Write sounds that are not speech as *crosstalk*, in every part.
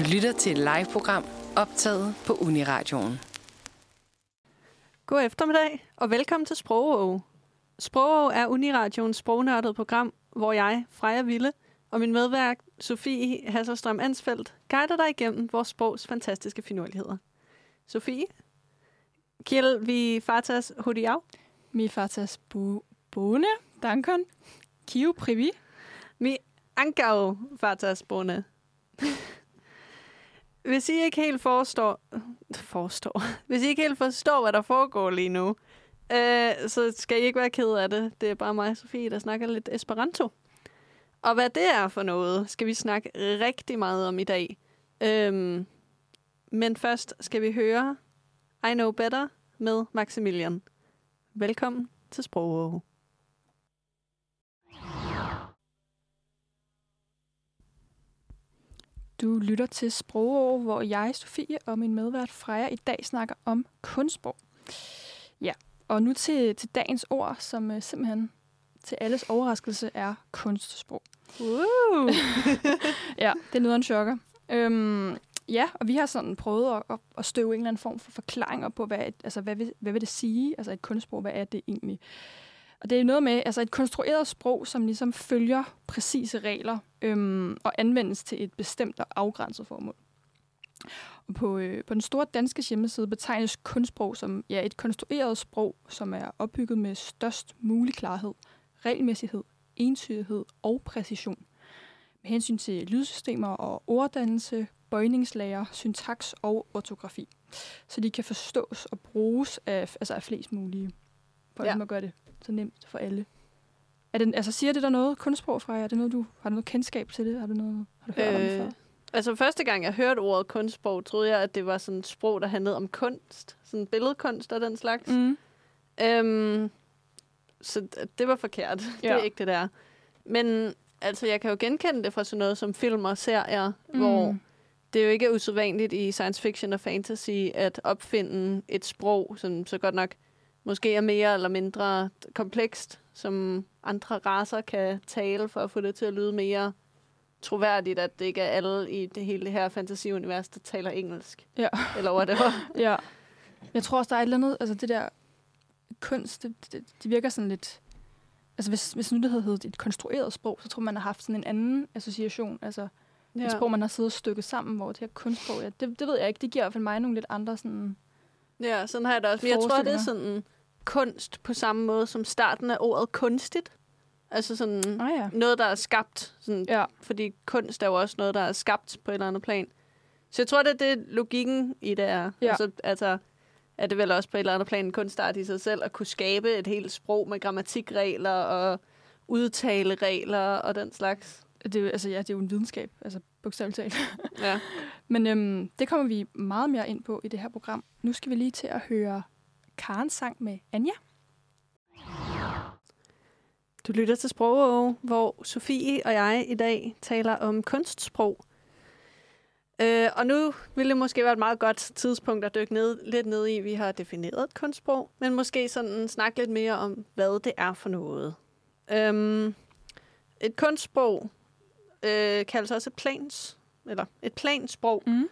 Du lytter til et live-program optaget på Uniradioen. God eftermiddag, og velkommen til Sprogå. Sprogå er Uniradions sprognørdet program, hvor jeg, Freja Ville, og min medværk, Sofie Hasselstrøm Ansfeldt, guider dig igennem vores sprogs fantastiske finurligheder. Sofie? Kiel vi fatas hodiau? Mi fatas bu bone, dankon, kiu privi. Mi ankau fatas bone. Hvis I ikke helt forstår, forstår, *laughs* hvis I ikke helt forstår, hvad der foregår lige nu, øh, så skal I ikke være ked af det. Det er bare mig, Sofie, der snakker lidt Esperanto. Og hvad det er for noget, skal vi snakke rigtig meget om i dag. Øhm, men først skal vi høre I Know Better med Maximilian. Velkommen til Sprog. Du lytter til Sprogår, hvor jeg, Sofie og min medvært Freja i dag snakker om kunstsprog. Ja, og nu til, til dagens ord, som uh, simpelthen til alles overraskelse er kunstsprog. Uh. *laughs* ja, det er noget af en chokker. Øhm, ja, og vi har sådan prøvet at, at, at støve en eller anden form for forklaring op på, hvad, et, altså, hvad, vil, hvad vil det sige, altså et kunstsprog, hvad er det egentlig? Og det er noget med altså et konstrueret sprog, som ligesom følger præcise regler øhm, og anvendes til et bestemt og afgrænset formål. Og på, øh, på den store danske hjemmeside betegnes kunstsprog som ja, et konstrueret sprog, som er opbygget med størst mulig klarhed, regelmæssighed, entydighed og præcision. Med hensyn til lydsystemer og orddannelse, bøjningslager, syntaks og ortografi. Så de kan forstås og bruges af, altså af flest mulige. For ja. at gøre det så nemt for alle. Er det, altså, siger det der noget kunstsprog fra jer? Er det noget, du, har du noget kendskab til det? Har du, noget, har du hørt øh, om det før? Altså første gang jeg hørte ordet kunstsprog, troede jeg, at det var sådan et sprog, der handlede om kunst. Sådan billedkunst og den slags. Mm. Øhm, så det var forkert. Ja. *laughs* Det er ikke det der. Men altså, jeg kan jo genkende det fra sådan noget som film og serier, mm. hvor det er jo ikke usædvanligt i science fiction og fantasy at opfinde et sprog, som så godt nok måske er mere eller mindre komplekst, som andre raser kan tale for at få det til at lyde mere troværdigt, at det ikke er alle i det hele det her fantasiunivers, der taler engelsk. Ja. Eller whatever. *laughs* ja. Jeg tror også, der er et eller andet, altså det der kunst, det, det, det virker sådan lidt... Altså hvis, hvis nu det havde heddet et konstrueret sprog, så tror man har haft sådan en anden association. Altså ja. et sprog, man har siddet og stykket sammen, hvor det her kunstsprog, ja, det, det ved jeg ikke, det giver i hvert fald mig nogle lidt andre sådan... Ja, sådan har jeg det også. Men jeg tror, det er sådan kunst på samme måde som starten af ordet kunstigt. Altså sådan ah, ja. noget, der er skabt. Sådan, ja. Fordi kunst er jo også noget, der er skabt på et eller andet plan. Så jeg tror, det er det, logikken i det er. Ja. Altså, altså, er det vel også på et eller andet plan en kunstart i sig selv, at kunne skabe et helt sprog med grammatikregler og udtaleregler og den slags. Det, altså, ja, det er jo en videnskab, altså bogstaveligt talt. *laughs* ja. Men øhm, det kommer vi meget mere ind på i det her program. Nu skal vi lige til at høre Karens sang med Anja. Du lytter til Sprog, hvor Sofie og jeg i dag taler om kunstsprog. Øh, og nu ville det måske være et meget godt tidspunkt at dykke ned, lidt ned i, vi har defineret et kunstsprog, men måske sådan snakke lidt mere om, hvad det er for noget. Øhm, et kunstsprog øh, kaldes også et plans, eller et plansprog. Mm.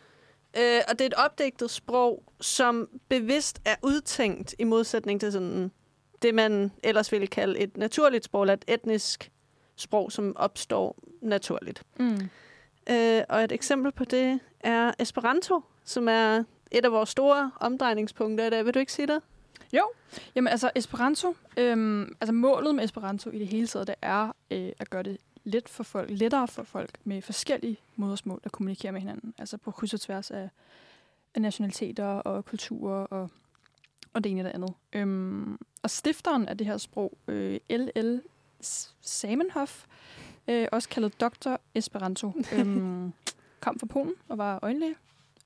Øh, og det er et opdigtet sprog, som bevidst er udtænkt i modsætning til sådan det, man ellers ville kalde et naturligt sprog, eller et etnisk sprog, som opstår naturligt. Mm. Øh, og et eksempel på det er Esperanto, som er et af vores store omdrejningspunkter i dag. Vil du ikke sige det? Jo, jamen altså Esperanto, øhm, altså målet med Esperanto i det hele taget, det er øh, at gøre det let for folk, lettere for folk med forskellige modersmål at kommunikere med hinanden. Altså på kryds og tværs af, af nationaliteter og kulturer og, og det ene og det andet. Øhm, og stifteren af det her sprog, øh, L.L. Samenhoff, øh, også kaldet Dr. Esperanto, *laughs* øhm, kom fra Polen og var øjenlæge.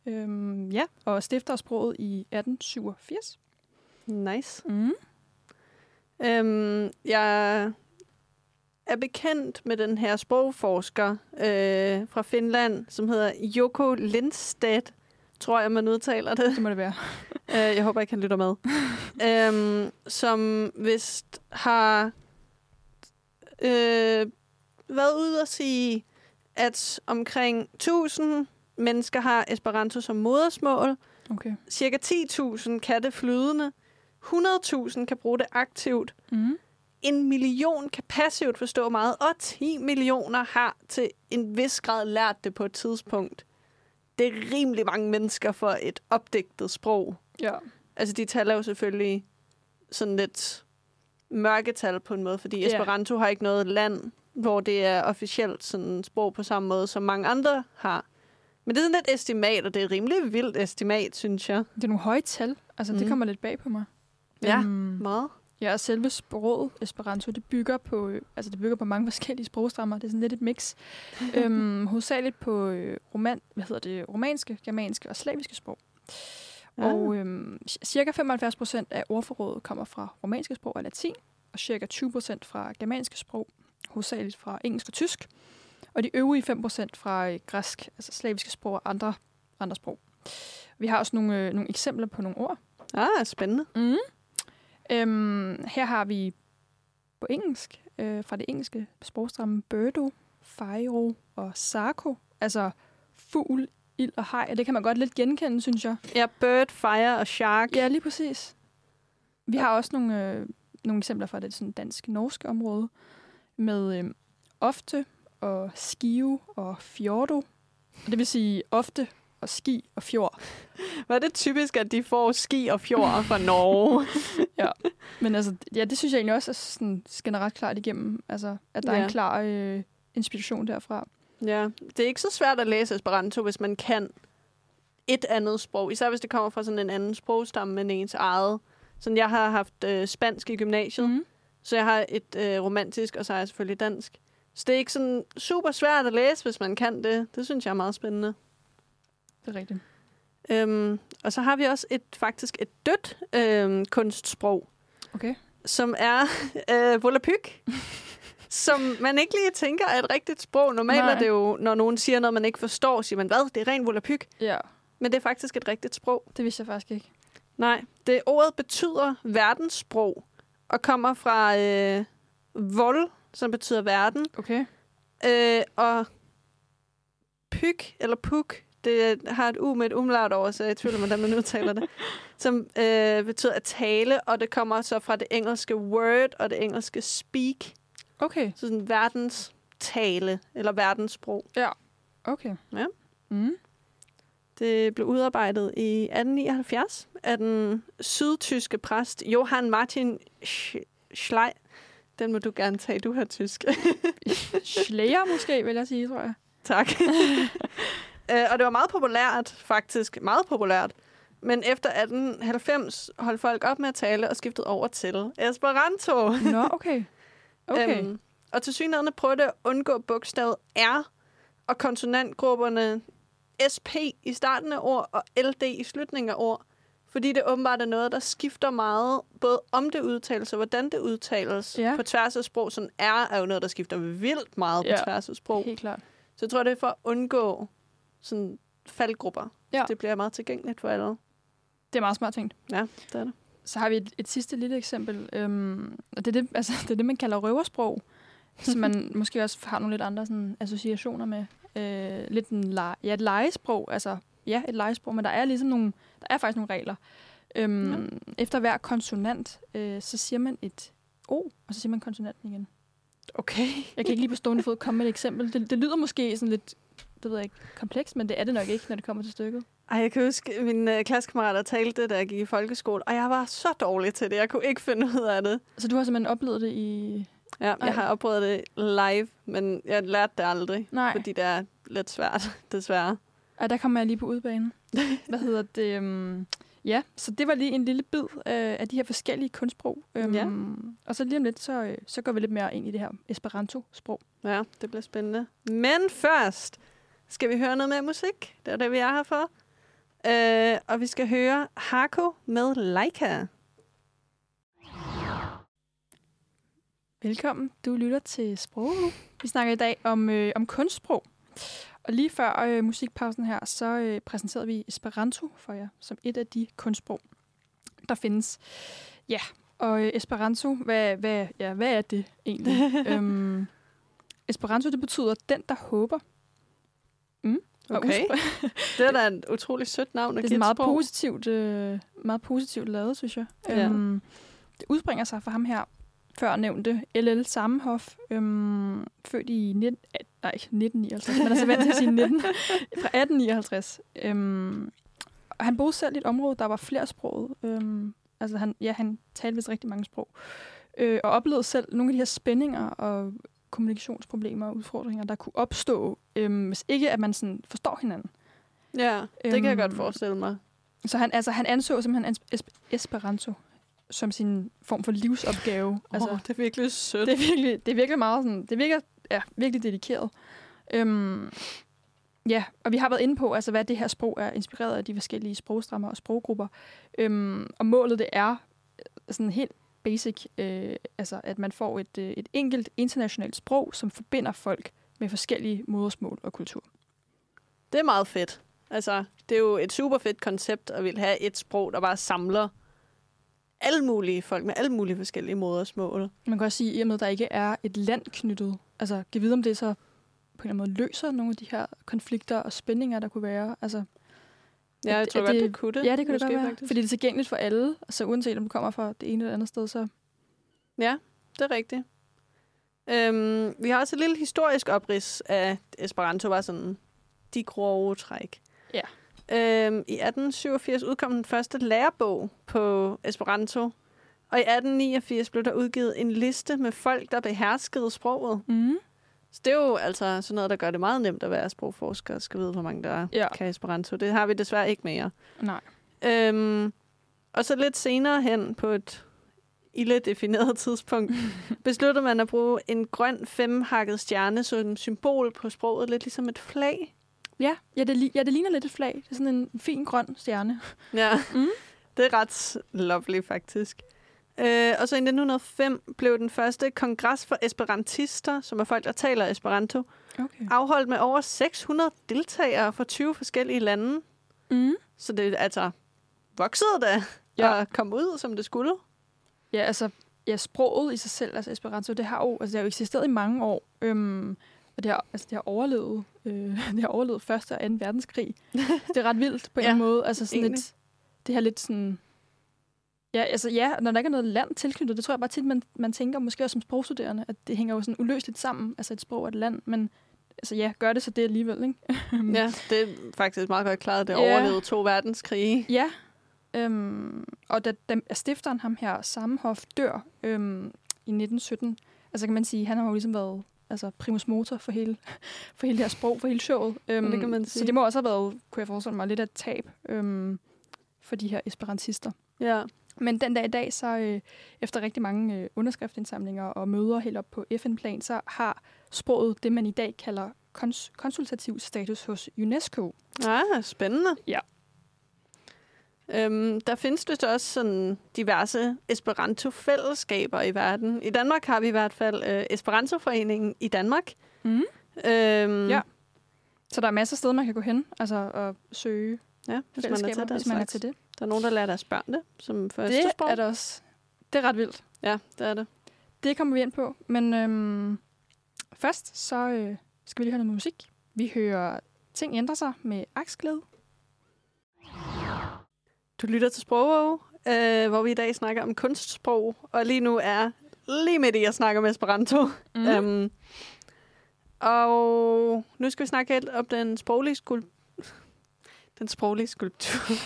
Øhm, ja, og stifter sproget i 1887. Nice. Mm. Øhm, jeg er bekendt med den her sprogforsker øh, fra Finland, som hedder Joko Lindstad, tror jeg, man udtaler det. Det må det være. *laughs* øh, jeg håber ikke, han lytter med. øhm, som vist har øh, været ude at sige, at omkring 1000 mennesker har Esperanto som modersmål. Okay. Cirka 10.000 kan det flydende. 100.000 kan bruge det aktivt. Mm. En million kan passivt forstå meget, og 10 millioner har til en vis grad lært det på et tidspunkt. Det er rimelig mange mennesker for et opdigtet sprog. Ja. Altså, de taler jo selvfølgelig sådan lidt mørketal på en måde, fordi Ja. Esperanto har ikke noget land, hvor det er officielt sådan sprog på samme måde, som mange andre har. Men det er sådan lidt estimat, og det er et rimelig vildt estimat, synes jeg. Det er nogle høje tal. Altså, mm. det kommer lidt bag på mig. Ja. Øhm, Meget. Ja, og selve sproget Esperanto, det bygger på, øh, altså det bygger på mange *laughs* forskellige sprogstammer. Det er sådan lidt et mix. *laughs* øhm, hovedsageligt på øh, roman, hvad hedder det, romanske, germanske og slaviske sprog. Ja. Og øhm, cirka 75 procent af ordforrådet kommer fra romanske sprog og latin, og cirka 20 procent fra germanske sprog, hovedsageligt fra engelsk og tysk. Og de øvrige 5 procent fra øh, græsk, altså slaviske sprog og andre, andre sprog. Vi har også nogle, øh, nogle eksempler på nogle ord. Ah, spændende. Mm. Øhm, her har vi på engelsk, øh, fra det engelske sprogstamme Birdo, Fejro og Sarko, altså fugl, ild og hej, og det kan man godt lidt genkende, synes jeg. Ja, bird, fire og shark. Ja, lige præcis. Vi har også nogle, øh, nogle eksempler fra det sådan dansk-norske område, med øh, ofte og skive og fjordo, og det vil sige ofte og ski og fjord. *laughs* Var det typisk, at de får ski og fjord fra Norge? *laughs* Men altså, ja, det synes jeg egentlig også er sådan generelt klart igennem. Altså, at der ja. er Ja. en klar øh, inspiration derfra. ja, det er ikke så svært at læse Esperanto, hvis man kan et andet sprog. Især hvis det kommer fra sådan en anden sprogstamme end ens eget. Sådan, jeg har haft øh, spansk i gymnasiet, mm. Mm. så jeg har et øh, romantisk, og så har jeg selvfølgelig dansk. Så det er ikke sådan super svært at læse, hvis man kan det. Det synes jeg er meget spændende. Det er rigtigt. Øhm, og så har vi også et faktisk et dødt øhm, kunstsprog, Okay. som er *laughs* øh, volapyk, som man ikke lige tænker er et rigtigt sprog. Normalt Nej. er det jo, når nogen siger noget, man ikke forstår, siger man, hvad, det er ren volapyk. Ja, Men det er faktisk et rigtigt sprog. det vidste jeg faktisk ikke. Nej, det ordet betyder verdenssprog, og kommer fra øh, vol, som betyder verden, Okay. øh, og pyk, eller puk, det har et u med et umlaut over, så jeg er i tvivl om, hvordan man udtaler det, *laughs* som øh, betyder at tale, og det kommer så fra det engelske word og det engelske speak, Okay. så sådan verdens tale, eller verdenssprog. Okay. Ja. Mm. Det blev udarbejdet i 1879 af den sydtyske præst Johann Martin Sch- Schley. Den må du gerne tage, du har tysk. *laughs* Schleyer måske, vil jeg sige, tror jeg. tak. *laughs* Øh, og det var meget populært, faktisk. Meget populært. Men efter 1890 holdt folk op med at tale og skiftede over til Esperanto. Nå, okay. Okay. Øhm, og til synligheden prøvede at undgå bogstavet R og konsonantgrupperne SP i starten af ord og LD i slutningen af ord. Fordi det åbenbart er noget, der skifter meget, både om det udtales og hvordan det udtales Ja. på tværs af sprog. Sådan R er jo noget, der skifter vildt meget Ja. på tværs af sprog. Helt klart. Så jeg tror, det er for at undgå sådan faldgrupper. Ja. Det bliver meget tilgængeligt for alle. Det er meget smart tænkt. Ja, det er det. Så har vi et, et sidste lille eksempel. Øhm, og det er det, *laughs* altså, det er det, man kalder røversprog. som man *laughs* måske også har nogle lidt andre sådan, associationer med. Øh, lidt en le- ja, et legesprog. Altså, ja, et legesprog, men der er ligesom nogle, der er faktisk nogle regler. Øhm, ja. Efter hver konsonant, øh, så siger man et O, og så siger man konsonanten igen. Okay. Jeg kan ikke lige på stående fod komme med et eksempel. Det, det lyder måske sådan lidt, det ved jeg ikke, komplekst, men det er det nok ikke, når det kommer til stykket. Ej, jeg kan huske, at mine øh, klassekammerater talte det, da jeg gik i folkeskole, og jeg var så dårlig til det. Jeg kunne ikke finde ud af det. Så du har simpelthen oplevet det i... Ja, Ej. jeg har opprøvet det live, men jeg lærte det aldrig, Nej, fordi det er lidt svært, *laughs* desværre. og der kommer jeg lige på udbanen. Hvad hedder det? Um, ja, så det var lige en lille bid øh, af de her forskellige kunstsprog. Um, Ja. Og så lige om lidt, så, øh, så går vi lidt mere ind i det her Esperanto-sprog. Ja, det bliver spændende. Men først skal vi høre noget mere musik. Det er det, vi er her for. Øh, og vi skal høre Hako med Leica. Velkommen. Du lytter til Sprog. Vi snakker i dag om, øh, om kunstsprog. Og lige før øh, musikpausen her, så øh, præsenterede vi Esperanto for jer, som et af de kunstsprog, der findes. Ja, og øh, Esperanto, hvad, hvad, ja, hvad er det egentlig? *laughs* øhm, Esperanto, det betyder den, der håber. Og Okay. *laughs* Det er da et utroligt sødt navn at det er meget sprog. positivt, øh, meget positivt lavet, synes jeg. Ja. Øhm, det udspringer sig fra ham her, før nævnte L.L. Sammenhoff, øhm, født i 19, eh, nej, 1959, men altså vant til at sige 19, *laughs* fra 1859. Øhm, og han boede selv i et område, der var flersproget. Øhm, altså han, ja, han talte vist rigtig mange sprog. Øh, og oplevede selv nogle af de her spændinger og kommunikationsproblemer og udfordringer, der kunne opstå, øhm, hvis ikke at man sådan forstår hinanden. Ja, det kan jeg godt Øhm, forestille mig. Så han, altså, han anså simpelthen es- es- Esperanto som sin form for livsopgave. Altså, altså, oh, det er virkelig sødt. det, er virkelig, det er virkelig meget sådan, det virker ja, virkelig dedikeret. Øhm, ja, og vi har været inde på, altså, hvad det her sprog er inspireret af de forskellige sprogstammer og sproggrupper. Øhm, og målet det er øh, sådan helt basic, øh, altså at man får et, øh, et enkelt internationalt sprog, som forbinder folk med forskellige modersmål og kultur. Det er meget fedt. Altså, det er jo et super fedt koncept at vil have et sprog, der bare samler alle mulige folk med alle mulige forskellige modersmål. Man kan også sige, at i og med, at der ikke er et land knyttet, altså vide, om det så på en eller anden måde løser nogle af de her konflikter og spændinger, der kunne være. Altså, Ja, jeg tror at godt, det, det- det kunne det. ja, det kan det godt være, faktisk. fordi det er tilgængeligt for alle, altså uanset om du kommer fra det ene eller andet sted, så Ja, det er rigtigt. Øhm, vi har også et lille historisk oprids af Esperanto, var sådan de grove træk. Ja. Øhm, I 1887 udkom den første lærebog på Esperanto, og i 1889 blev der udgivet en liste med folk, der beherskede sproget. mm. Så det er jo altså sådan noget, der gør det meget nemt at være sprogforsker og skal vide, hvor mange der Ja. kan Esperanto. Det har vi desværre ikke mere. nej. Øhm, og så lidt senere hen på et ille defineret *laughs* tidspunkt, besluttede man at bruge en grøn femhakket stjerne som symbol på sproget, lidt ligesom et flag. Ja, ja det, ja, det ligner lidt et flag. Det er sådan en fin grøn stjerne. Ja, Mm. det er ret lovely faktisk. Øh, og så i 1905 blev den første kongres for esperantister, som er folk, der taler esperanto, Okay. afholdt med over 600 deltagere fra 20 forskellige lande. Mm. Så det altså voksede da Ja. og kom ud, som det skulle. Ja, altså, ja, sproget i sig selv, altså Esperanto, det har jo, altså, det har jo eksisteret i mange år. Øhm, og det har, altså, det har overlevet, øh, *laughs* det har overlevet første og 2. verdenskrig. *laughs* det er ret vildt på en Ja, måde. Altså sådan egentlig. et, det her lidt sådan... Ja, altså ja, når der ikke er noget land tilknyttet, det tror jeg bare tit, man, man tænker, måske også som sprogstuderende, at det hænger jo sådan uløseligt sammen, altså et sprog og et land, men altså ja, gør det så det alligevel, ikke? *laughs* Ja, det er faktisk meget godt klaret. Det Ja. overlevede to verdenskrige. Ja, øhm, og da, da stifteren ham her, Sammenhoff, dør øhm, i 1917, altså kan man sige, han har jo ligesom været altså primus motor for hele, *laughs* for hele det her sprog, for hele showet. Øhm, det kan man Så sige. det må også have været, kunne jeg forestille mig, lidt af et tab øhm, for de her esperantister. Ja. Men den dag i dag, så øh, efter rigtig mange øh, underskriftsindsamlinger og møder helt op på FN-plan, så har sproget det, man i dag kalder kons- konsultativ status hos UNESCO. Ah, spændende. Ja. Øhm, der findes det også sådan diverse Esperanto-fællesskaber i verden. I Danmark har vi i hvert fald øh, Esperanto-foreningen i Danmark. Mm. Øhm, Ja. Så der er masser af steder, man kan gå hen altså, og søge ja hvis man er til fællesskaber, hvis man er slags. til det. Der er nogen, der lærer deres børn det som første Det sprog. er det også. Det er ret vildt. Ja, det er det. Det kommer vi ind på. Men øhm, først så øh, skal vi lige høre noget musik. Vi hører Ting ændrer sig med Aksglæde. Du lytter til Sprog, øh, hvor vi i dag snakker om kunstsprog, og lige nu er lige midt i at snakke om Esperanto. Mm. Øhm, og nu skal vi snakke lidt om den sproglige skul... Den sproglige skulptur.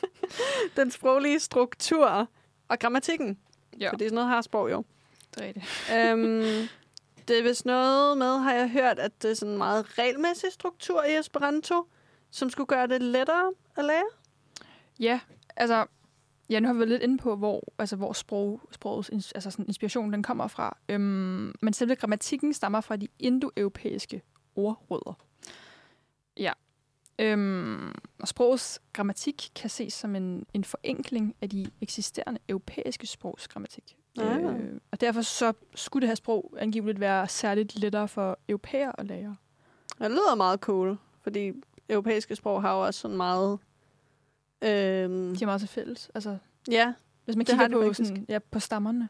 *laughs* den sproglige struktur og grammatikken. Ja. For det er sådan noget har sprog jo. Det er rigtigt. øhm, *laughs* det er vist noget med, har jeg hørt, at det er sådan en meget regelmæssig struktur i Esperanto, som skulle gøre det lettere at lære. Ja, altså... Ja, nu har vi været lidt inde på, hvor, altså, hvor sprog, sprogets altså sådan inspiration den kommer fra. Øhm, men selve grammatikken stammer fra de indoeuropæiske ordrødder. Ja. Øhm, og sprogets grammatik kan ses som en, en forenkling af de eksisterende europæiske sprogs grammatik. Ah. Øh, og derfor så skulle det her sprog angiveligt være særligt lettere for europæere at lære. Det lyder meget cool, fordi europæiske sprog har jo også sådan meget... Øhm, De har meget til fælles. Altså, ja, hvis man kigger på, faktisk. sådan, ja, på stammerne.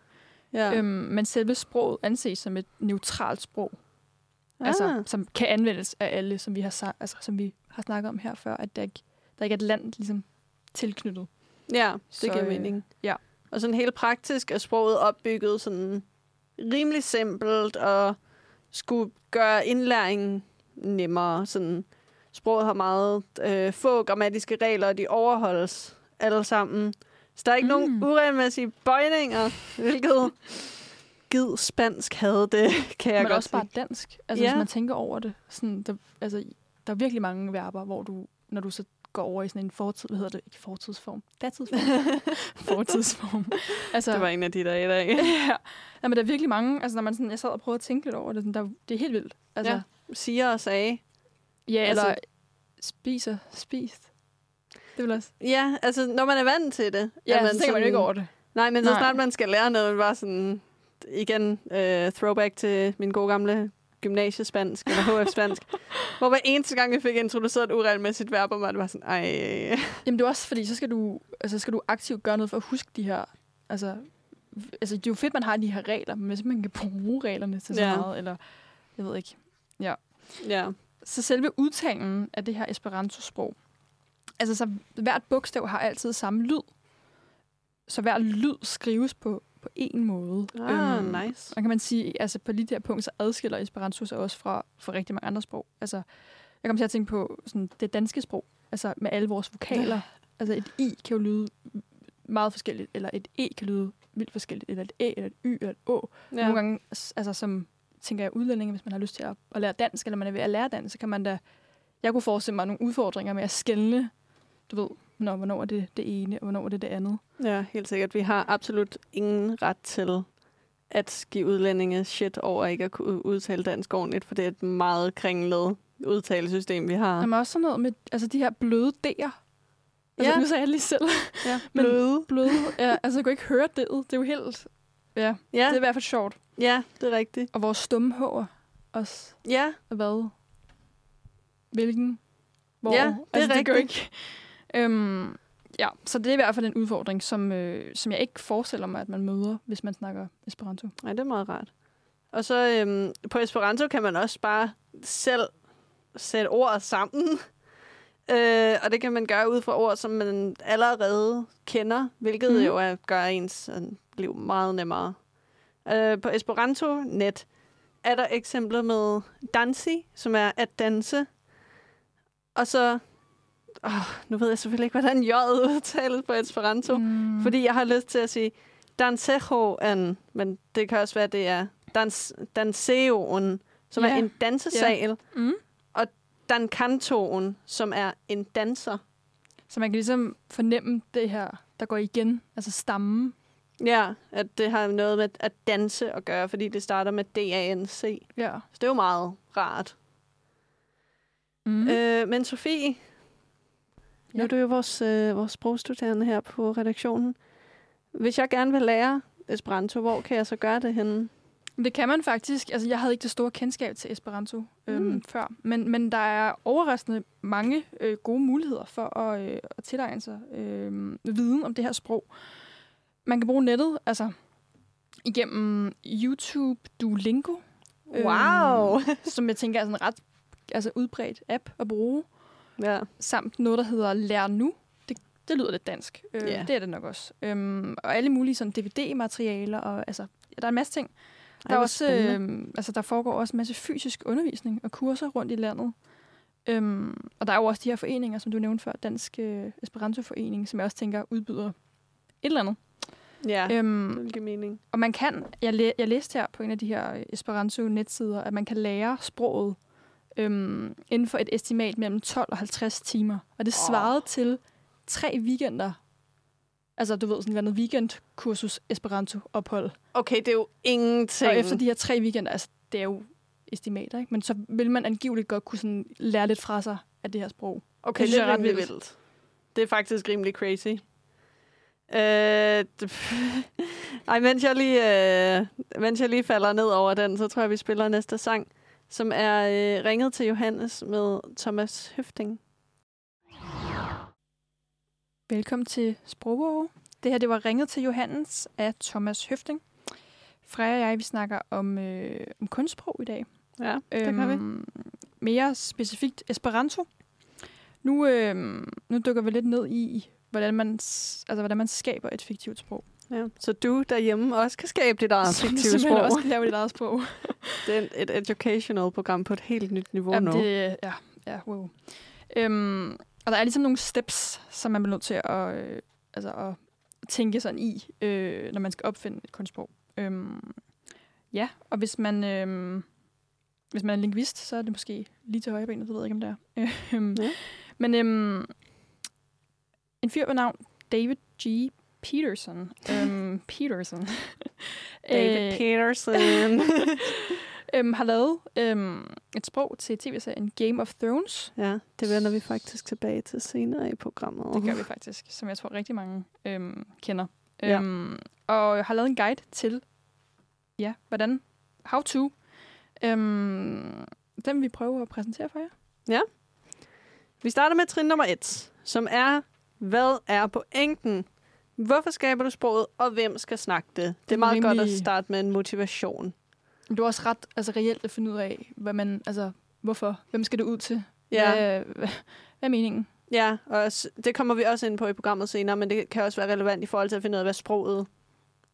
ja. Øhm, men selve sproget anses som et neutralt sprog. Ah. Altså, som kan anvendes af alle, som vi har, altså, som vi har snakket om her før, at der ikke, der ikke er et land ligesom, tilknyttet. Ja, det Så, giver øh, mening. ja. Og sådan helt praktisk er sproget opbygget sådan rimelig simpelt og skulle gøre indlæringen nemmere. Sådan, sproget har meget øh, få grammatiske regler, og de overholdes alle sammen. Så der er ikke mm. nogen uregelmæssige bøjninger, hvilket gid spansk havde det, *laughs* kan jeg Men godt også bare dansk. Altså, Ja. hvis man tænker over det. Sådan, der, altså, der er virkelig mange verber, hvor du, når du så går over i sådan en fortid, hvad hedder det? Ikke fortidsform. Datidsform. *laughs* fortidsform. Altså, Det var en af de der i dag. *laughs* ja. ja. men der er virkelig mange, altså når man sådan, jeg sad og prøvede at tænke lidt over det, sådan, der, det er helt vildt. Altså, Ja. Siger og sagde. ja eller Altså- spiser, spist. Det vil også. Ja, altså når man er vant til det. Ja, er så tænker man jo sådan- ikke over det. Nej, men så Nej. snart man skal lære noget, bare sådan, igen, øh, throwback til min gode gamle gymnasiespansk, eller HF-spansk, *laughs* hvor hver eneste gang, jeg fik introduceret et uregelmæssigt verb, og det var sådan, ej, Jamen det er også fordi, så skal du, altså, skal du aktivt gøre noget for at huske de her, altså, altså det er jo fedt, man har de her regler, men hvis man kan bruge reglerne til så Ja. meget, eller jeg ved ikke. ja. Så selve udtalen af det her Esperanto-sprog, altså så hvert bogstav har altid samme lyd, så hver lyd skrives på, på én måde. Ah, Øhm, nice. Og kan man sige, altså på lige det her punkt, så adskiller Esperanto sig også fra, fra rigtig mange andre sprog. Altså, jeg kommer til at tænke på sådan, det danske sprog, altså med alle vores vokaler. Altså et i kan jo lyde meget forskelligt, eller et e kan lyde vildt forskelligt, eller et æ, eller et y, eller et å. Ja. Nogle gange, altså som tænker jeg udlændinge, hvis man har lyst til at, at lære dansk, eller man er ved at lære dansk, så kan man da, jeg kunne forestille mig nogle udfordringer med at skelne, du ved, når, hvornår er det det ene, og hvornår er det det andet. ja, helt sikkert. Vi har absolut ingen ret til at give udlændinge shit over ikke at kunne udtale dansk ordentligt, for det er et meget kringlet udtalesystem, vi har. Der er også sådan noget med altså de her bløde D'er. Altså, Ja. nu sagde jeg det lige selv. *laughs* Ja, Men- bløde. bløde. Ja, altså, jeg kunne ikke høre det. Det er jo helt... Ja, Ja, det er i hvert fald sjovt. ja, det er rigtigt. Og vores stumme H'er også. Ja, Hvad? Hvilken? Hvor? Ja, det er altså, det rigtigt. ikke. Øhm, ja, så det er i hvert fald en udfordring, som, øh, som jeg ikke forestiller mig, at man møder, hvis man snakker Esperanto. Nej, det er meget rart. Og så øhm, på Esperanto kan man også bare selv sætte ord sammen. *laughs* øh, og det kan man gøre ud fra ord, som man allerede kender, hvilket mm. jo er, gør ens sådan, liv meget nemmere. Øh, på Esperanto-net er der eksempler med dansi, som er at danse. Og så... Åh, nu ved jeg selvfølgelig ikke, hvordan J udtales på Esperanto. Mm. Fordi jeg har lyst til at sige dansejoen, men det kan også være, det er dans, danseoen, som Ja. er en dansesal, Mm. dankantoen, som er en danser. Så man kan ligesom fornemme det her, der går igen. Altså stammen. Ja, at det har noget med at danse at gøre, fordi det starter med D-A-N-C. Ja. Så det er jo meget rart. Mm. Øh, men Sofie, ja. nu er du jo vores, øh, vores sprogstuderende her på redaktionen. Hvis jeg gerne vil lære Esperanto, hvor kan jeg så gøre det henne? Det kan man faktisk. Altså, jeg havde ikke det store kendskab til Esperanto øhm, Mm. før, men, men der er overraskende mange øh, gode muligheder for at, øh, at tilegne sig øh, viden om det her sprog. Man kan bruge nettet, altså igennem YouTube Duolingo, Wow! *laughs* som jeg tænker er sådan en ret altså, udbredt app at bruge, ja. samt noget, der hedder Lær Nu. Det, det lyder lidt dansk. Øh, Ja. Det er det nok også. Øhm, og alle mulige sådan DVD-materialer, og altså, der er en masse ting. Der, Ej, er hvor også, øh, altså, der foregår også en masse fysisk undervisning og kurser rundt i landet. Øhm, og der er jo også de her foreninger, som du nævnte før, Dansk øh, Esperanto-forening, som jeg også tænker udbyder et eller andet. Ja, det Øhm, vil give mening. og man kan, jeg, læ- jeg læste her på en af de her Esperanto-netsider, at man kan lære sproget øhm, inden for et estimat mellem 12 og 50 timer. Og det svarede til tre weekender. Altså, du ved, sådan et eller andet weekendkursus Esperanto-ophold. Okay, det er jo ingenting. Og efter de her tre weekender, altså det er jo estimater, ikke? Men så vil man angiveligt godt kunne sådan lære lidt fra sig af det her sprog. okay, det det er ret vildt. vildt. Det er faktisk rimelig crazy. Øh, *laughs* Ej, mens jeg, lige, øh, mens jeg lige falder ned over den, så tror jeg, vi spiller næste sang, som er øh, Ringet til Johannes med Thomas Høfting. Velkommen til Sprogbog. Det her, det var Ringet til Johannes af Thomas Høfting. Freja og jeg, vi snakker om, øh, om kunstsprog i dag. Ja, det kan vi. Øhm, mere specifikt Esperanto. Nu, øhm, nu dykker vi lidt ned i, hvordan man, altså, hvordan man skaber et fiktivt sprog. Ja. Så du derhjemme også kan skabe dit eget Så fiktive sprog. også kan lave dit eget sprog. *laughs* Det er et educational program på et helt nyt niveau Jamen, nu. det, ja, ja, wow. Øhm, og der er ligesom nogle steps, som man bliver nødt til at, øh, altså at tænke sådan i, øh, når man skal opfinde et kunstsprog. Øhm, ja, og hvis man, øh, hvis man er lingvist, så er det måske lige til højre benet, det ved jeg ikke, om det er. *laughs* Øhm, Ja. Men øhm, en fyr ved navn David G. Peterson. øhm, *laughs* Peterson. *laughs* David Øh, Peterson. *laughs* øhm, har lavet øhm, et sprog til tv-serien Game of Thrones. ja, det vender vi faktisk tilbage til senere i programmet. Det gør vi faktisk, som jeg tror rigtig mange øhm, kender. Ja. Øhm, og har lavet en guide til, ja, hvordan, how to. Øhm, den vil vi prøve at præsentere for jer. Vi starter med trin nummer et, som er, hvad er pointen? Hvorfor skaber du sproget, og hvem skal snakke det? Det er meget Rimelig- godt at starte med en motivation. Det er også ret altså, reelt at finde ud af, hvad man, altså, hvorfor, hvem skal det ud til? Ja. Hvad, hvad, hvad er meningen? Ja, og det kommer vi også ind på i programmet senere, men det kan også være relevant i forhold til at finde ud af, hvad sproget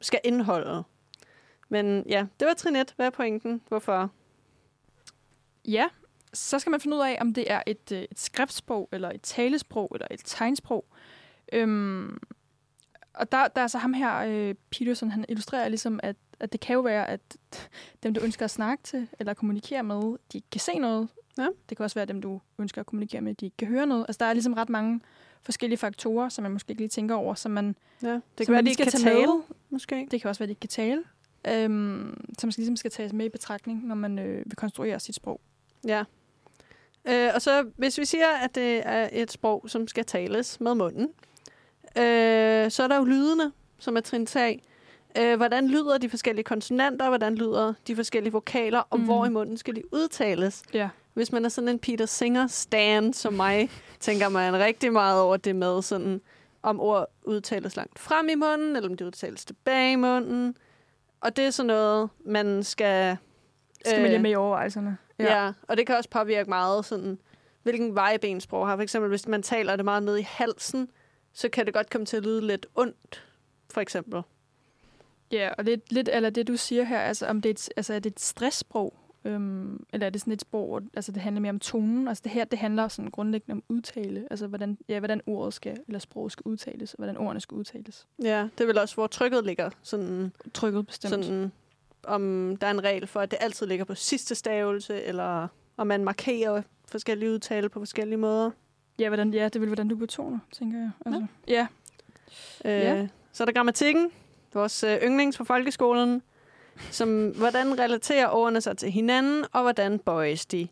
skal indeholde. Men ja, det var trin 1. Hvad er pointen? Hvorfor? Ja, så skal man finde ud af, om det er et, øh, et skriftsprog, eller et talesprog, eller et tegnsprog. Øhm, og der, der er så ham her, øh, Peterson, han illustrerer ligesom, at, at det kan jo være, at *laughs* dem, du ønsker at snakke til, eller kommunikere med, de ikke kan se noget. Ja. Det kan også være dem, du ønsker at kommunikere med, de ikke kan høre noget. Altså, der er ligesom ret mange forskellige faktorer, som man måske ikke lige tænker over, som man, Ja, det som kan være, man de ikke kan tale, med. måske. Det kan også være, at de ikke kan tale. Øhm, som ligesom skal tages med i betragtning, når man øh, vil konstruere sit sprog. Ja. Øh, og så hvis vi siger, at det er et sprog, som skal tales med munden, øh, så er der jo lydene, som er trin 3. Øh, hvordan lyder de forskellige konsonanter, hvordan lyder de forskellige vokaler, og Mm. mm. hvor i munden skal de udtales. Ja. Hvis man er sådan en Peter Singer-stan som mig, tænker man rigtig meget over det med, sådan, om ord udtales langt frem i munden, eller om det udtales tilbage i munden. Og det er sådan noget, man skal... Skal man lige øh, med i overvejelserne. Ja. ja, og det kan også påvirke meget, sådan, hvilken vibe ens sprog har. For eksempel, hvis man taler det meget ned i halsen, så kan det godt komme til at lyde lidt ondt, for eksempel. Ja, og lidt, lidt eller det, du siger her, altså om det er et, altså, er det et stresssprog, øhm, eller er det sådan et sprog, hvor- altså det handler mere om tonen? Altså det her, det handler sådan grundlæggende om udtale, altså hvordan, ja, hvordan ordet skal, eller sproget skal udtales, og hvordan ordene skal udtales. Ja, det er vel også, hvor trykket ligger. Sådan, Trykket bestemt. sådan, om der er en regel for, at det altid ligger på sidste stavelse, eller om man markerer forskellige udtale på forskellige måder. Ja, hvordan, ja, det vel, hvordan du betoner, tænker jeg. Altså, ja. Øh, Ja. Så er der grammatikken, vores øh, yndlings på folkeskolen, som hvordan relaterer ordene sig til hinanden, og hvordan bøjes de.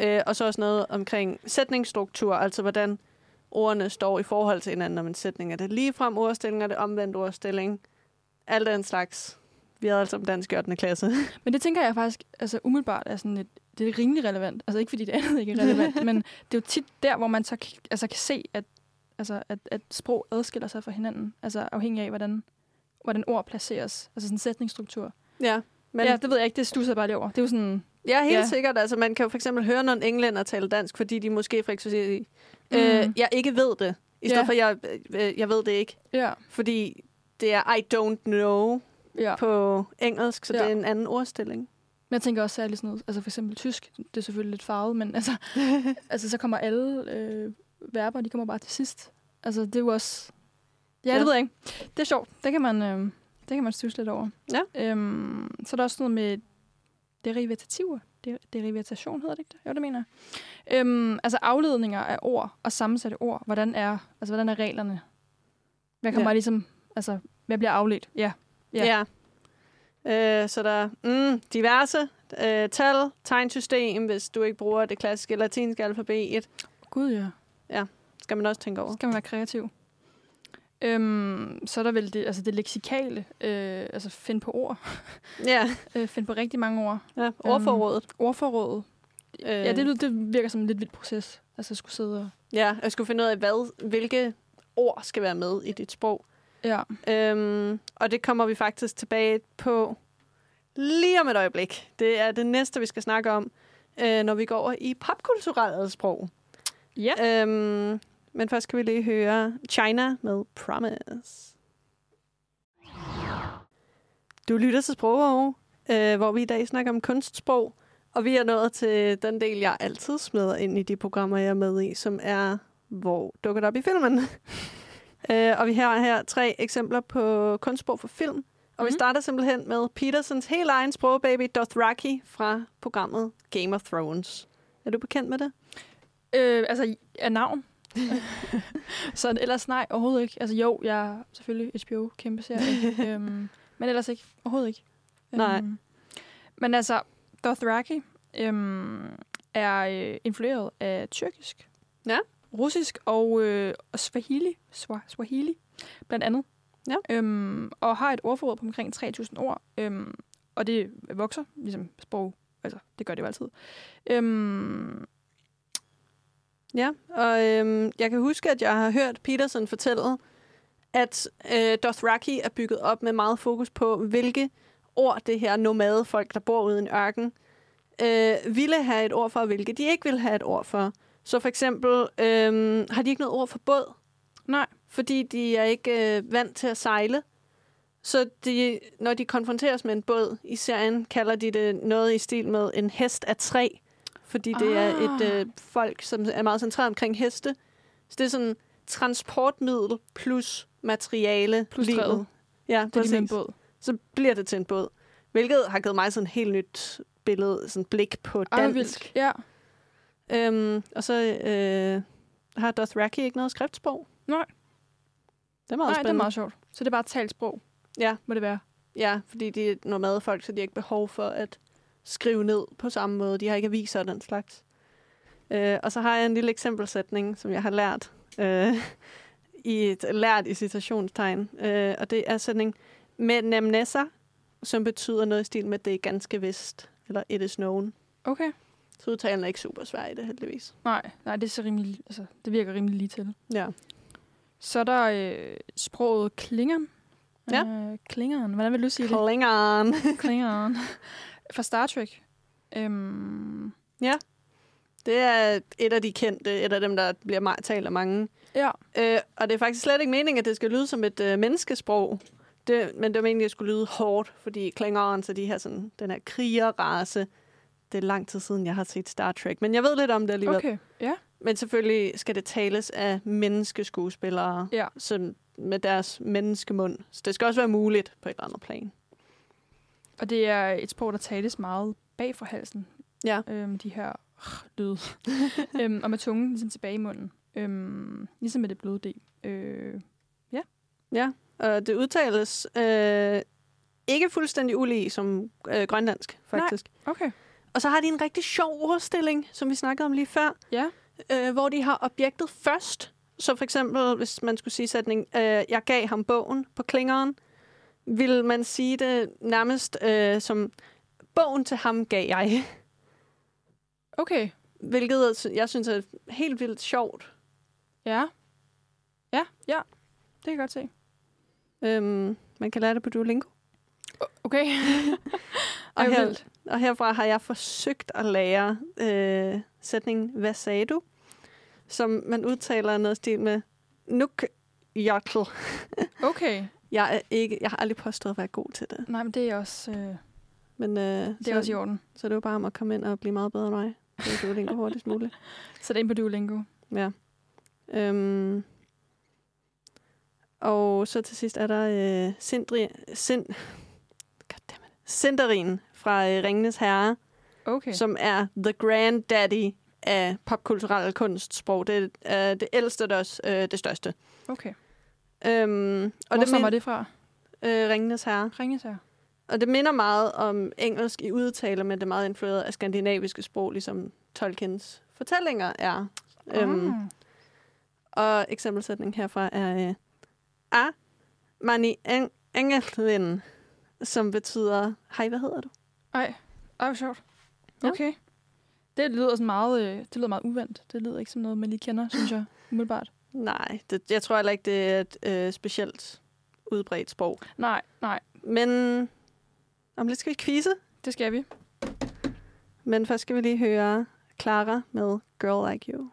Øh, og så også noget omkring sætningsstruktur, altså hvordan ordene står i forhold til hinanden om en sætning. Er det ligefrem ordstilling, er det omvendt ordstilling? Alt den slags. Vi havde altså om dansk i 8. klasse. *laughs* Men det tænker jeg faktisk, altså umiddelbart er sådan et, det er rimelig relevant. Altså ikke fordi det andet ikke er relevant, *laughs* men det er jo tit der, hvor man så altså, kan se, at, altså, at, at sprog adskiller sig fra hinanden. Altså afhængig af, hvordan, hvordan ord placeres. Altså sådan en sætningsstruktur. ja, Men, ja, det ved jeg ikke, det stusser bare lige over. Det er jo sådan, Ja, helt Ja. sikkert. Altså, man kan jo for eksempel høre, en englænder taler dansk, fordi de måske for eksempel siger, Mm. øh, jeg ikke ved det. I stedet Ja. for, jeg, øh, jeg ved det ikke. ja, Fordi det er I don't know ja. på engelsk, så Ja. det er en anden ordstilling. Men jeg tænker også særligt sådan noget, altså for eksempel tysk, det er selvfølgelig lidt farvet, men altså, *laughs* altså så kommer alle øh, verber, de kommer bare til sidst. Altså det er jo også, ja, ja. Det ved jeg ikke. Det er sjovt, det kan man, øh, det kan man stusse lidt over. Ja. Øhm, så er der også noget med derivativer. Der, derivatation hedder det ikke det? Jo, det mener jeg. Øhm, altså afledninger af ord og sammensatte ord. Hvordan er, altså, hvordan er reglerne? Hvad kommer ja. ligesom, altså, hvad bliver afledt? Ja. Ja. Ja. Øh, så der er mm, diverse øh, tal, tegnsystem, hvis du ikke bruger det klassiske latinske alfabet, Gud ja. skal man også tænke over. Skal man være kreativ. Øhm, så er der vel det, altså det leksikale, øh, altså finde på ord, *laughs* Ja, *laughs* øh, finde på rigtig mange ord. ja ordforrådet. Ordforrådet. Øh, Ja, det, det virker som en lidt vild proces. Altså at skulle sidde og... Ja, jeg skulle finde ud af, hvad, hvilke ord skal være med i dit sprog. Ja. Øhm, og det kommer vi faktisk tilbage på lige om et øjeblik. Det er det næste, vi skal snakke om, øh, når vi går over i popkulturelle sprog. Ja. Øhm, men først skal vi lige høre China med Promise. Du lytter til Sprog, øh, hvor vi i dag snakker om kunstsprog. Og vi er nået til den del, jeg altid smider ind i de programmer, jeg er med i, som er, hvor dukker det op i filmen. Øh, og vi har her tre eksempler på kunstsprog for film. Og mm. vi Mhm. starter simpelthen med Petersens helt egen sprogbaby, Dothraki, fra programmet Game of Thrones. Er du bekendt med det? Øh, altså, af navn. *laughs* så ellers nej, overhovedet ikke. Altså jo, jeg er selvfølgelig HBO kæmpe serie. *laughs* øhm, men ellers ikke. Overhovedet ikke. Nej. Øhm, men altså, Dothraki øhm, er øh, influeret af tyrkisk, Ja. Russisk og, øh, og Swahili, Swa- Swahili, blandt andet. Ja. Øhm, og har et ordforråd på omkring 3.000 ord. Øhm, og det vokser, ligesom sprog. Altså, det gør det jo altid. Øhm, Ja, og øhm, jeg kan huske, at jeg har hørt Peterson fortælle, at øh, Dothraki er bygget op med meget fokus på, hvilke ord det her nomadefolk, der bor ude i en ørken, øh, ville have et ord for, og hvilke de ikke ville have et ord for. Så for eksempel øh, har de ikke noget ord for båd, nej. fordi de er ikke øh, vant til at sejle. Så de, når de konfronteres med en båd i serien, kalder de det noget i stil med en hest af træ. Fordi det er et Ah. øh, folk, som er meget centreret omkring heste. Så det er sådan transportmiddel plus materiale. Plus livet. Ja, Det er en båd. Så bliver det til en båd. Hvilket har givet mig sådan et helt nyt billede, sådan blik på Ej, dansk. vildt. Ja. Øhm, og så øh, har Dothraki ikke noget skriftsprog. Nej. Det er meget Nej, det er spændende. meget sjovt. Så det er bare talt sprog, Ja, må det være. ja, fordi de er nomadefolk, så de har ikke behov for at skrive ned på samme måde. De har ikke aviser og den slags. Øh, og så har jeg en lille eksempelsætning, som jeg har lært øh, *laughs* i et lært i citationstegn. Øh, og det er sætning med nemnessa, som betyder noget i stil med, det er ganske vist, eller it is known. Okay. Så udtalen er ikke super svær i det, heldigvis. Nej, nej, det, er så rimelig, altså, det virker rimelig lige til. Ja. Så er der øh, sproget klingeren. Ja. Øh, klingeren. Hvordan vil du sige det? Klingon. *laughs* klingeren. Fra Star Trek. Øhm, Det er et af de kendte, et af dem, der bliver ma- talt af mange. ja. Øh, og det er faktisk slet ikke meningen, at det skal lyde som et øh, menneskesprog. Det, men det var meningen, at det skulle lyde hårdt, fordi Klingon, så de her sådan, den her krigerrace, det er lang tid siden, jeg har set Star Trek. Men jeg ved lidt om det alligevel. Okay, ja. Men selvfølgelig skal det tales af menneskeskuespillere, Ja. sådan med deres menneskemund. Så det skal også være muligt på et eller andet plan. Og det er et sprog, der tales meget bag for halsen. Ja. Øhm, de her lyde. *laughs* øhm, og med tungen ligesom tilbage i munden. Øhm, ligesom med det bloddel. Øh, Ja, og det udtales øh, ikke fuldstændig ulig som øh, grønlandsk, faktisk. okay. Og så har de en rigtig sjov ordstilling, som vi snakkede om lige før, Ja. øh, hvor de har objektet først. Så for eksempel, hvis man skulle sige sætning, øh, jeg gav ham bogen på klingeren, vil man sige det nærmest øh, som, bogen til ham gav jeg. Okay. Hvilket jeg synes er helt vildt sjovt. Ja. Ja, ja. Det kan jeg godt se. Øhm, man kan lære det på Duolingo. Okay. *laughs* Og, vildt. Og herfra har jeg forsøgt at lære øh, sætningen, hvad sagde du? Som man udtaler noget stil med, nuk jotl. *laughs* Okay. Jeg, er ikke, jeg har aldrig påstået at være god til det. Nej, men det er også, øh, Men, øh, det er så, også i orden. så det er jo bare om at komme ind og blive meget bedre end mig. Det er Duolingo hurtigst muligt. *laughs* Så det er ind på Duolingo. Ja. Øhm, og så til sidst er der øh, Sindri, Sind. Sindarin fra øh, Ringenes Herre, Okay. som er the granddaddy af popkulturelle kunstsprog. Det er øh, det ældste, der også øh, det største. Okay. Øhm, og Hvor det, stammer det fra? øh, Ringenes Herre. Ringes her. Og det minder meget om engelsk i udtaler, men det er meget influeret af skandinaviske sprog, ligesom Tolkiens fortællinger er. Øhm, Ah. og eksempelsætning herfra er øh, A mani en- engelin, som betyder, hej, hvad hedder du? Ej, ej, hvor sjovt. Ja. Okay. Det lyder sådan meget, øh, det lyder meget uvendt. Det lyder ikke som noget, man lige kender, synes jeg, umiddelbart. Nej, det, jeg tror heller ikke, det er et øh, specielt udbredt sprog. Nej, nej. Men Om lidt skal vi quizze, Det skal vi. men først skal vi lige høre Clara med Girl Like You.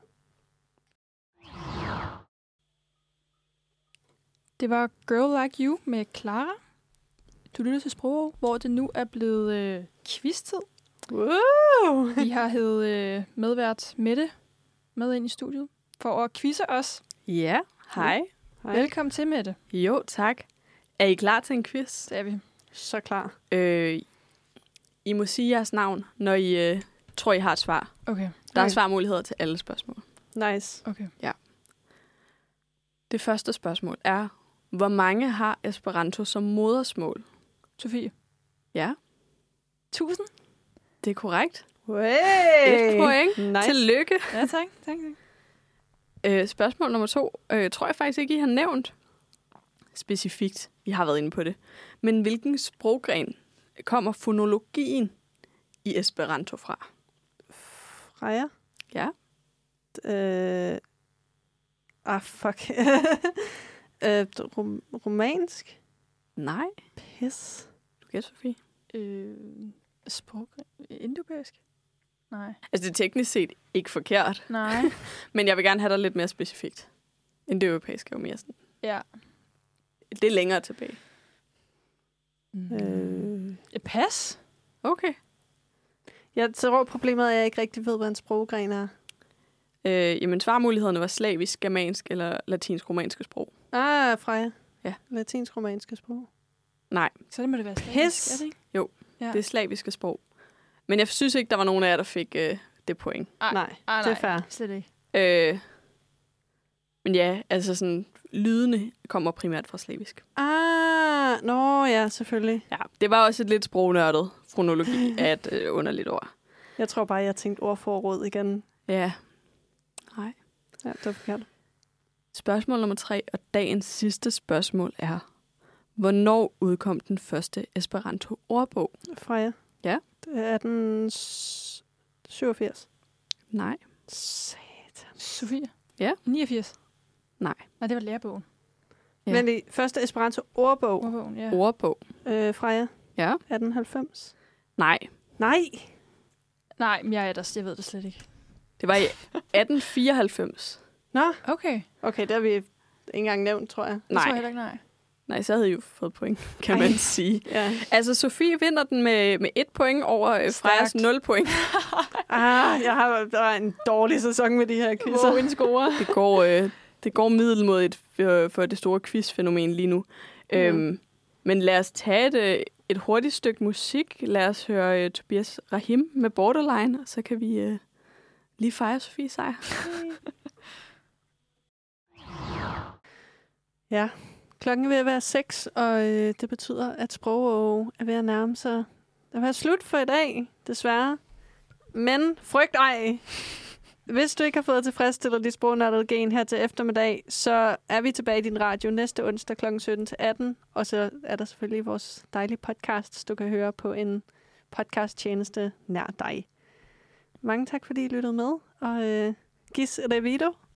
Det var Girl Like You med Clara. Du lytter til Sprog, hvor det nu er blevet øh, quiz-tid. Woo! Vi har hed øh, medvært Mette med ind i studiet for at quizze os. Ja, hej. Hej. Velkommen til, Mette. Jo, tak. Er I klar til en quiz? Det er vi. Så klar. Øh, I må sige jeres navn, når I øh, tror, I har et svar. Okay. Der er Okay. svarmuligheder til alle spørgsmål. Nice. Okay. Det første spørgsmål er, hvor mange har Esperanto som modersmål? Sofie. Ja, 1000. det er korrekt. Hey! Et point. Nice. Tillykke. Ja, tak. tak, tak. Øh, spørgsmål nummer to. Øh, tror jeg faktisk ikke, I har nævnt specifikt. Vi har været inde på det. Men hvilken sproggren kommer fonologien i Esperanto fra? Freja? Ja. Øh... Ah, fuck. *laughs* øh, rom- romansk? Nej. Pis. Gætter, Sofie. Øh, sprog. Indopæisk? Nej. Altså, det er teknisk set ikke forkert, Nej. *laughs* men jeg vil gerne have dig lidt mere specifikt. Europæiske er jo mere sådan. ja. Det er længere tilbage. Øh... Et pas? Okay. Jeg tror, problemet er, at jeg ikke rigtig ved, hvad en sproggren er. Øh, jamen, svarmulighederne var slavisk, germansk eller latinsk-romanske sprog. Ah, Freja. Ja. Latinsk-romanske sprog. Nej, Så det må det være Pis. slavisk, er det ikke? Jo, Ja. det er slaviske sprog. Men jeg synes ikke, der var nogen af jer, der fik øh, det point. Ej, Nej, Ej, det er fair. Slet ikke. Øh, men ja, altså sådan, lydene kommer primært fra slavisk. Ah, nå ja, selvfølgelig. Ja, det var også et lidt sprognørdet fonologi af *laughs* et øh, underligt ord. Jeg tror bare, jeg tænkte ordforråd igen. Ja. Nej. Ja, det var forkert. Spørgsmål nummer tre, og dagens sidste spørgsmål er, hvornår udkom den første Esperanto-ordbog? Freja. Ja? Det er den s- 87. Nej. Satan. Sofie? Ja? 89? Nej. Nej, det var lærebbogen. Ja. Men det første Esperanto-ordbog, Ordbogen, ja. Ordbog. øh, Freja, Ja. 1890. Nej. Nej! Nej, men jeg, er der, jeg ved det slet ikke. Det var i 1894. Nå, Okay. okay, det har vi ikke engang nævnt, tror jeg. Det tror jeg Nej. heller ikke, nej. Nej, så havde I jo fået point, kan Ej. man sige. Ja. Altså, Sofie vinder den med, med et point over øh, Frejas Stærkt. 0 point. *laughs* Ah, jeg har der var en dårlig sæson med de her quizzer. Wow, en score. Det går, øh, det går middelmodigt for, for det store quizfænomen lige nu. Ja. Øhm, men lad os tage et, øh, et hurtigt stykke musik. Lad os høre uh, Tobias Rahim med Borderline, og så kan vi uh, lige fejre Sofie sejr. *laughs* Ja, klokken er ved at være 6, og øh, det betyder, at sprog er ved at nærme sig Det var slut for i dag, desværre. Men frygt ej. Hvis du ikke har fået tilfredsstillet dit sprognørdede gen her til eftermiddag, så er vi tilbage i din radio næste onsdag kl. 17-18. Og så er der selvfølgelig vores dejlige podcast, du kan høre på en podcasttjeneste nær dig. Mange tak, fordi I lyttede med, og øh, gis revido.